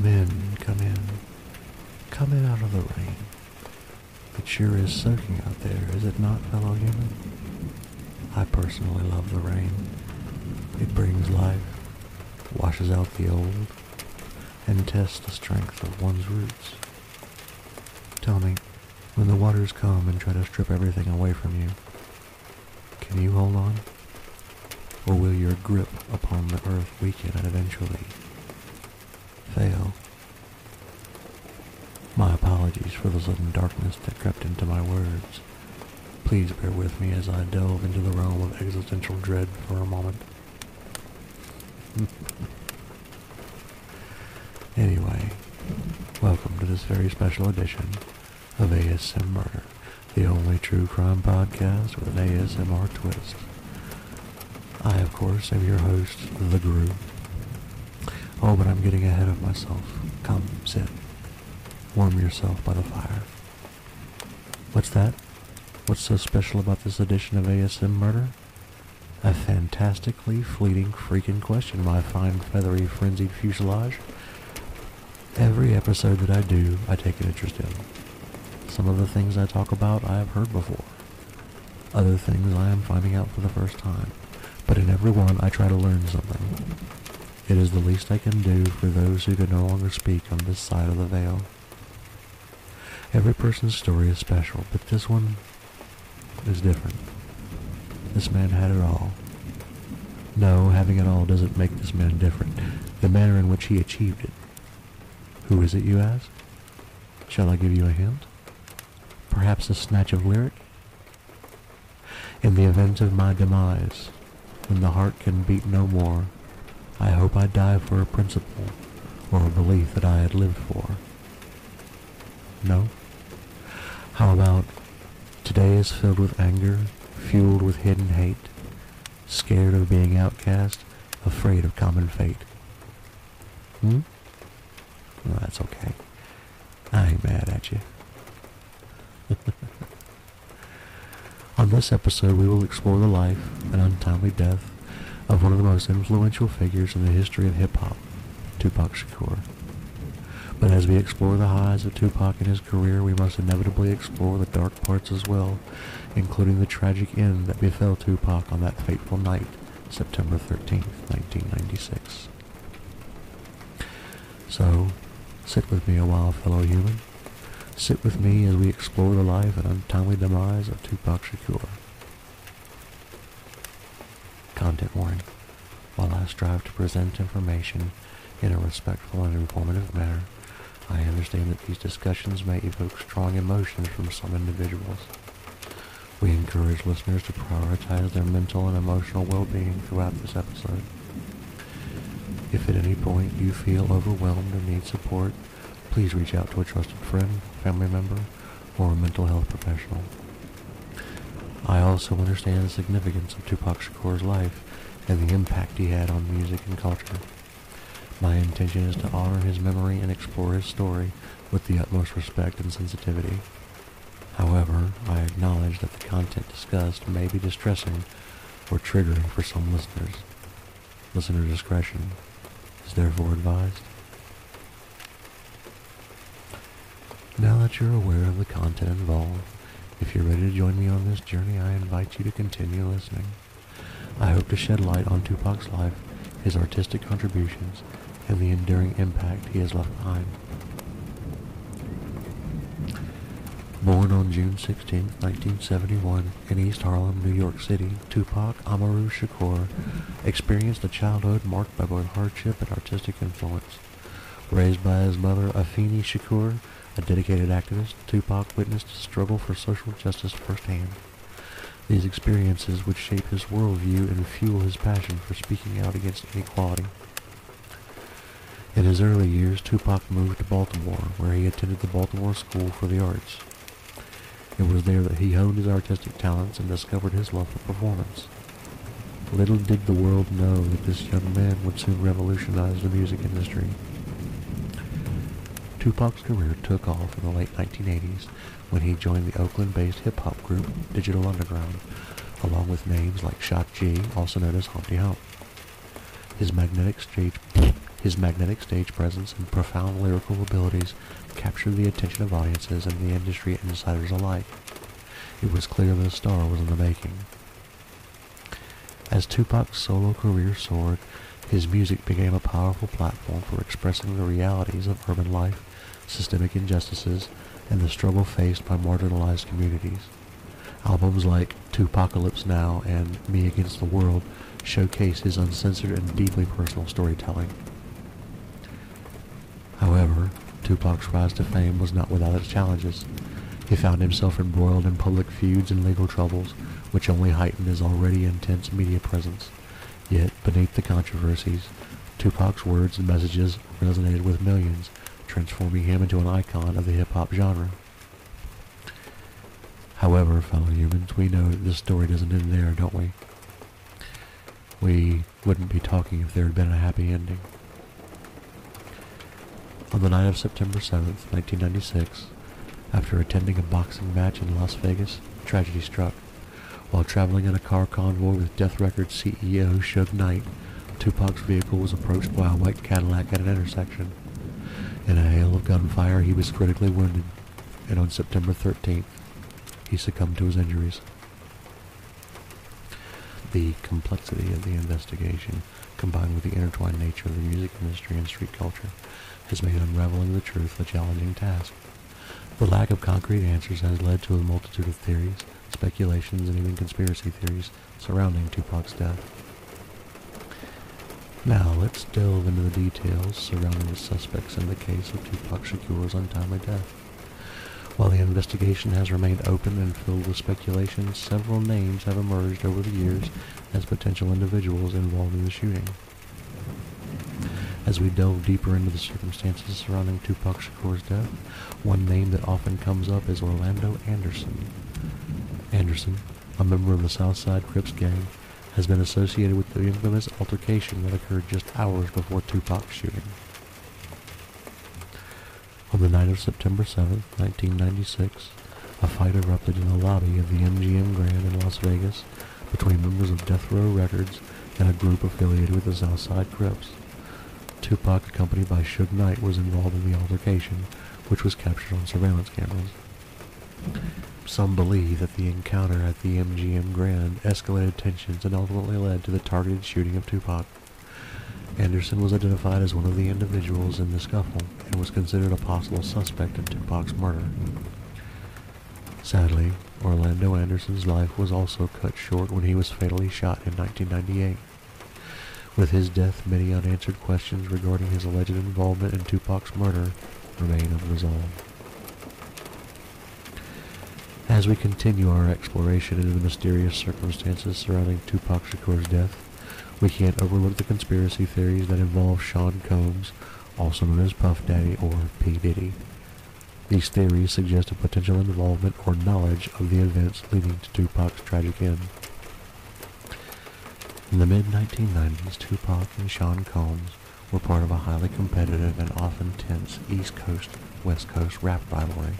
Come in, come in. Come in out of the rain. It sure is soaking out there, is it not, fellow human? I personally love the rain. It brings life, washes out the old, and tests the strength of one's roots. Tell me, when the waters come and try to strip everything away from you, can you hold on? Or will your grip upon the earth weaken and eventually fail? My apologies for the sudden darkness that crept into my words. Please bear with me as I delve into the realm of existential dread for a moment. anyway, welcome to this very special edition of ASM Murder, the only true crime podcast with an ASMR twist. I, of course, am your host, The Guru. Oh, but I'm getting ahead of myself. Come, sit. Warm yourself by the fire. What's that? What's so special about this edition of ASM Murder? A fantastically fleeting freaking question, my fine feathery frenzied fuselage. Every episode that I do, I take an interest in. Some of the things I talk about I have heard before. Other things I am finding out for the first time. But in every one I try to learn something. It is the least I can do for those who can no longer speak on this side of the veil. Every person's story is special, but this one is different. This man had it all. No, having it all doesn't make this man different. The manner in which he achieved it. Who is it, you ask? Shall I give you a hint? Perhaps a snatch of lyric? In the event of my demise, when the heart can beat no more, I hope I die for a principle or a belief that I had lived for. No? How about today is filled with anger, fueled with hidden hate, scared of being outcast, afraid of common fate? Hmm? Well, that's okay. I ain't mad at you. On this episode, we will explore the life and untimely death of one of the most influential figures in the history of hip-hop, Tupac Shakur. But as we explore the highs of Tupac in his career, we must inevitably explore the dark parts as well, including the tragic end that befell Tupac on that fateful night, September 13th, 1996. So, sit with me a while, fellow human. Sit with me as we explore the life and untimely demise of Tupac Shakur. Content warning. While I strive to present information in a respectful and informative manner, I understand that these discussions may evoke strong emotions from some individuals. We encourage listeners to prioritize their mental and emotional well-being throughout this episode. If at any point you feel overwhelmed or need support, please reach out to a trusted friend, family member, or a mental health professional. I also understand the significance of Tupac Shakur's life and the impact he had on music and culture. My intention is to honor his memory and explore his story with the utmost respect and sensitivity. However, I acknowledge that the content discussed may be distressing or triggering for some listeners. Listener discretion is therefore advised. Now that you're aware of the content involved, if you're ready to join me on this journey, I invite you to continue listening. I hope to shed light on Tupac's life, his artistic contributions, and the enduring impact he has left behind. Born on June 16, 1971, in East Harlem, New York City, Tupac Amaru Shakur experienced a childhood marked by both hardship and artistic influence. Raised by his mother, Afeni Shakur, a dedicated activist, Tupac witnessed a struggle for social justice firsthand. These experiences would shape his worldview and fuel his passion for speaking out against inequality. In his early years, Tupac moved to Baltimore, where he attended the Baltimore School for the Arts. It was there that he honed his artistic talents and discovered his love for performance. Little did the world know that this young man would soon revolutionize the music industry. Tupac's career took off in the late 1980s when he joined the Oakland-based hip-hop group Digital Underground, along with names like Shock G, also known as Humpty Hump. His magnetic stage His magnetic stage presence and profound lyrical abilities captured the attention of audiences and the industry insiders alike. It was clear that a star was in the making. As Tupac's solo career soared, his music became a powerful platform for expressing the realities of urban life, systemic injustices, and the struggle faced by marginalized communities. Albums like 2Pacalypse Now and Me Against the World showcase his uncensored and deeply personal storytelling. However, Tupac's rise to fame was not without its challenges. He found himself embroiled in public feuds and legal troubles, which only heightened his already intense media presence. Yet, beneath the controversies, Tupac's words and messages resonated with millions, transforming him into an icon of the hip-hop genre. However, fellow humans, we know that this story doesn't end there, don't we? We wouldn't be talking if there had been a happy ending. On the night of September 7th, 1996, after attending a boxing match in Las Vegas, tragedy struck. While traveling in a car convoy with Death Records CEO Suge Knight, Tupac's vehicle was approached by a white Cadillac at an intersection. In a hail of gunfire, he was critically wounded, and on September 13th, he succumbed to his injuries. The complexity of the investigation, combined with the intertwined nature of the music industry and street culture, has made unraveling the truth a challenging task. The lack of concrete answers has led to a multitude of theories, speculations, and even conspiracy theories surrounding Tupac's death. Now, let's delve into the details surrounding the suspects in the case of Tupac Shakur's untimely death. While the investigation has remained open and filled with speculation, several names have emerged over the years as potential individuals involved in the shooting. As we delve deeper into the circumstances surrounding Tupac Shakur's death, one name that often comes up is Orlando Anderson. Anderson, a member of the Southside Crips gang, has been associated with the infamous altercation that occurred just hours before Tupac's shooting. On the night of September 7, 1996, a fight erupted in the lobby of the MGM Grand in Las Vegas between members of Death Row Records and a group affiliated with the Southside Crips. Tupac, accompanied by Suge Knight, was involved in the altercation, which was captured on surveillance cameras. Some believe that the encounter at the MGM Grand escalated tensions and ultimately led to the targeted shooting of Tupac. Anderson was identified as one of the individuals in the scuffle and was considered a possible suspect in Tupac's murder. Sadly, Orlando Anderson's life was also cut short when he was fatally shot in 1998. With his death, many unanswered questions regarding his alleged involvement in Tupac's murder remain unresolved. As we continue our exploration into the mysterious circumstances surrounding Tupac Shakur's death, we can't overlook the conspiracy theories that involve Sean Combs, also known as Puff Daddy or P. Diddy. These theories suggest a potential involvement or knowledge of the events leading to Tupac's tragic end. In the mid-1990s, Tupac and Sean Combs were part of a highly competitive and often tense East Coast-West Coast rap rivalry.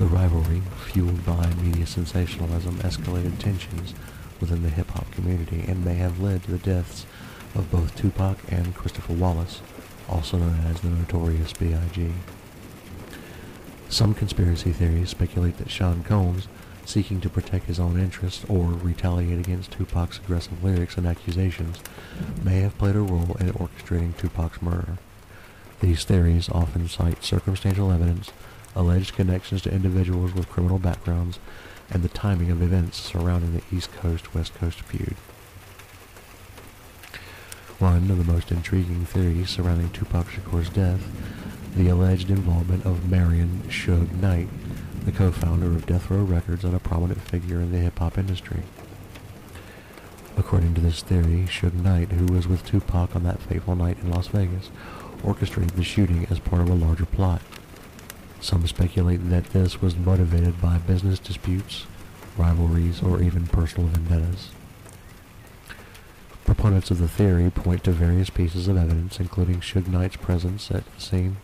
The rivalry, fueled by media sensationalism, escalated tensions within the hip-hop community and may have led to the deaths of both Tupac and Christopher Wallace, also known as the Notorious B.I.G. Some conspiracy theories speculate that Sean Combs seeking to protect his own interests or retaliate against Tupac's aggressive lyrics and accusations, may have played a role in orchestrating Tupac's murder. These theories often cite circumstantial evidence, alleged connections to individuals with criminal backgrounds, and the timing of events surrounding the East Coast-West Coast feud. One of the most intriguing theories surrounding Tupac Shakur's death, the alleged involvement of Marion Suge Knight, the co-founder of Death Row Records and a prominent figure in the hip-hop industry. According to this theory, Suge Knight, who was with Tupac on that fateful night in Las Vegas, orchestrated the shooting as part of a larger plot. Some speculate that this was motivated by business disputes, rivalries, or even personal vendettas. Proponents of the theory point to various pieces of evidence, including Suge Knight's presence at the scene,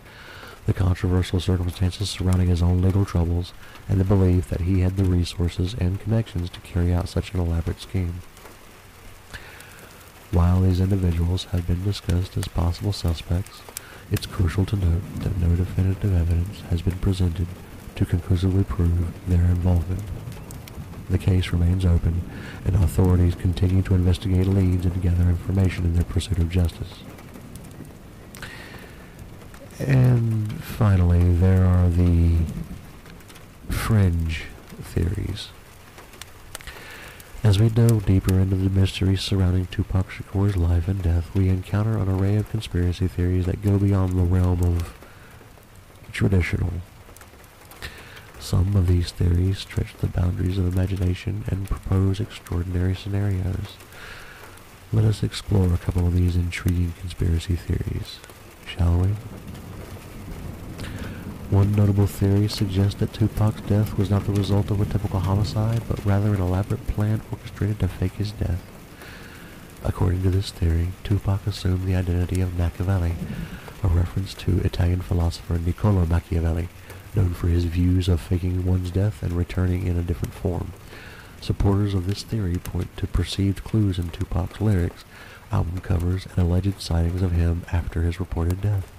the controversial circumstances surrounding his own legal troubles, and the belief that he had the resources and connections to carry out such an elaborate scheme. While these individuals have been discussed as possible suspects, it's crucial to note that no definitive evidence has been presented to conclusively prove their involvement. The case remains open, and authorities continue to investigate leads and gather information in their pursuit of justice. And finally, there are the fringe theories. As we delve deeper into the mysteries surrounding Tupac Shakur's life and death, we encounter an array of conspiracy theories that go beyond the realm of traditional. Some of these theories stretch the boundaries of imagination and propose extraordinary scenarios. Let us explore a couple of these intriguing conspiracy theories, shall we? One notable theory suggests that Tupac's death was not the result of a typical homicide, but rather an elaborate plan orchestrated to fake his death. According to this theory, Tupac assumed the identity of Machiavelli, a reference to Italian philosopher Niccolo Machiavelli, known for his views of faking one's death and returning in a different form. Supporters of this theory point to perceived clues in Tupac's lyrics, album covers, and alleged sightings of him after his reported death.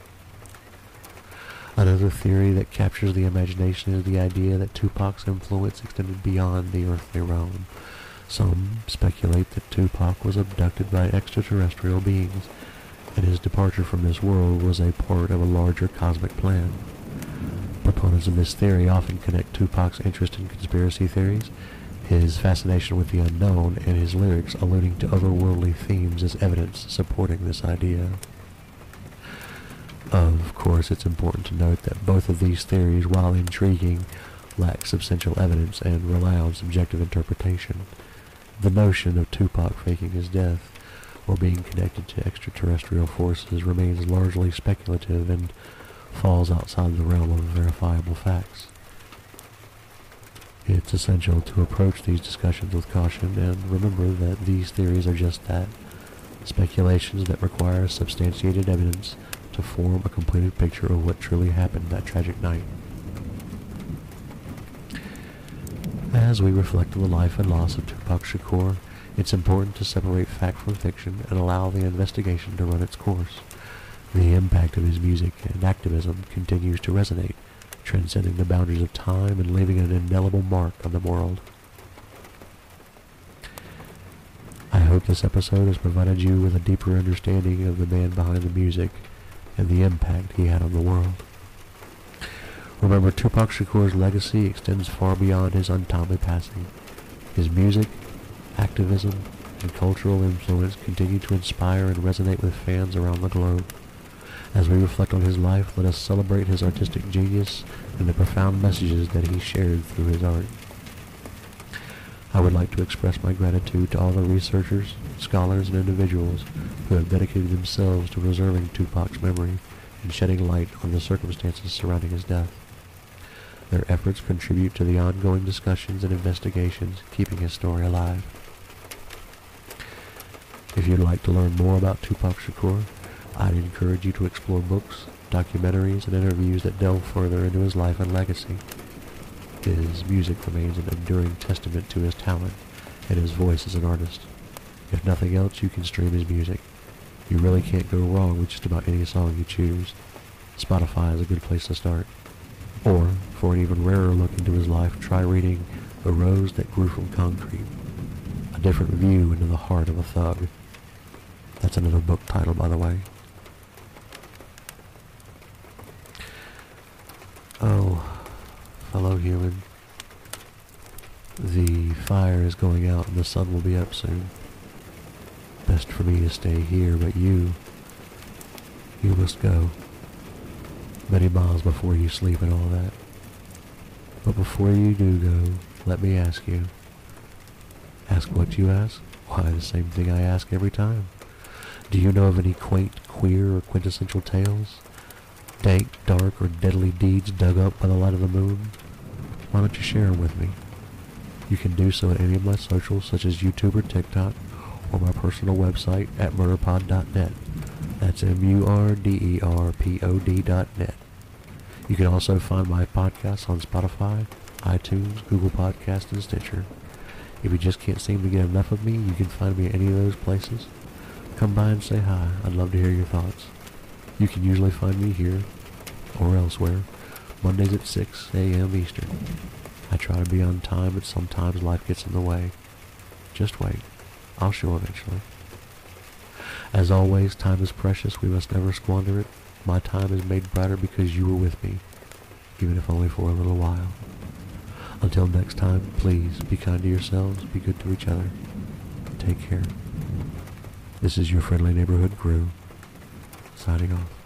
Another theory that captures the imagination is the idea that Tupac's influence extended beyond the earthly realm. Some speculate that Tupac was abducted by extraterrestrial beings, and his departure from this world was a part of a larger cosmic plan. Proponents of this theory often connect Tupac's interest in conspiracy theories, his fascination with the unknown, and his lyrics alluding to otherworldly themes as evidence supporting this idea. Um, of course, it's important to note that both of these theories, while intriguing, lack substantial evidence and rely on subjective interpretation. The notion of Tupac faking his death or being connected to extraterrestrial forces remains largely speculative and falls outside the realm of verifiable facts. It's essential to approach these discussions with caution and remember that these theories are just that, speculations that require substantiated evidence to form a completed picture of what truly happened that tragic night. As we reflect on the life and loss of Tupac Shakur, it's important to separate fact from fiction and allow the investigation to run its course. The impact of his music and activism continues to resonate, transcending the boundaries of time and leaving an indelible mark on the world. I hope this episode has provided you with a deeper understanding of the man behind the music and the impact he had on the world. Remember, Tupac Shakur's legacy extends far beyond his untimely passing. His music, activism, and cultural influence continue to inspire and resonate with fans around the globe. As we reflect on his life, let us celebrate his artistic genius and the profound messages that he shared through his art. I would like to express my gratitude to all the researchers, scholars, and individuals who have dedicated themselves to preserving Tupac's memory and shedding light on the circumstances surrounding his death. Their efforts contribute to the ongoing discussions and investigations keeping his story alive. If you'd like to learn more about Tupac Shakur, I'd encourage you to explore books, documentaries, and interviews that delve further into his life and legacy. His music remains an enduring testament to his talent and his voice as an artist. If nothing else, you can stream his music. You really can't go wrong with just about any song you choose. Spotify is a good place to start. Or, for an even rarer look into his life, try reading The Rose That Grew From Concrete, a different view into the heart of a thug. That's another book title, by the way. Oh, fellow human. The fire is going out and the sun will be up soon. Best for me to stay here, but you, you must go. Many miles before you sleep and all that. But before you do go, let me ask you. Ask what you ask? Why, the same thing I ask every time. Do you know of any quaint, queer, or quintessential tales? Dank, dark, or deadly deeds dug up by the light of the moon? Why don't you share them with me? You can do so at any of my socials such as YouTube or TikTok, or my personal website at murderpod.net. That's M-U-R-D-E-R-P-O-D dot net. You can also find my podcasts on Spotify, iTunes, Google Podcasts, and Stitcher. If you just can't seem to get enough of me, you can find me at any of those places. come by and say hi. I'd love to hear your thoughts. You can usually find me here or elsewhere, Mondays at 6 a.m. Eastern. I try to be on time, but sometimes life gets in the way. Just wait. I'll show eventually. As always, time is precious. We must never squander it. My time is made brighter because you were with me, even if only for a little while. Until next time, please be kind to yourselves, be good to each other. Take care. This is your friendly neighborhood Guru, signing off.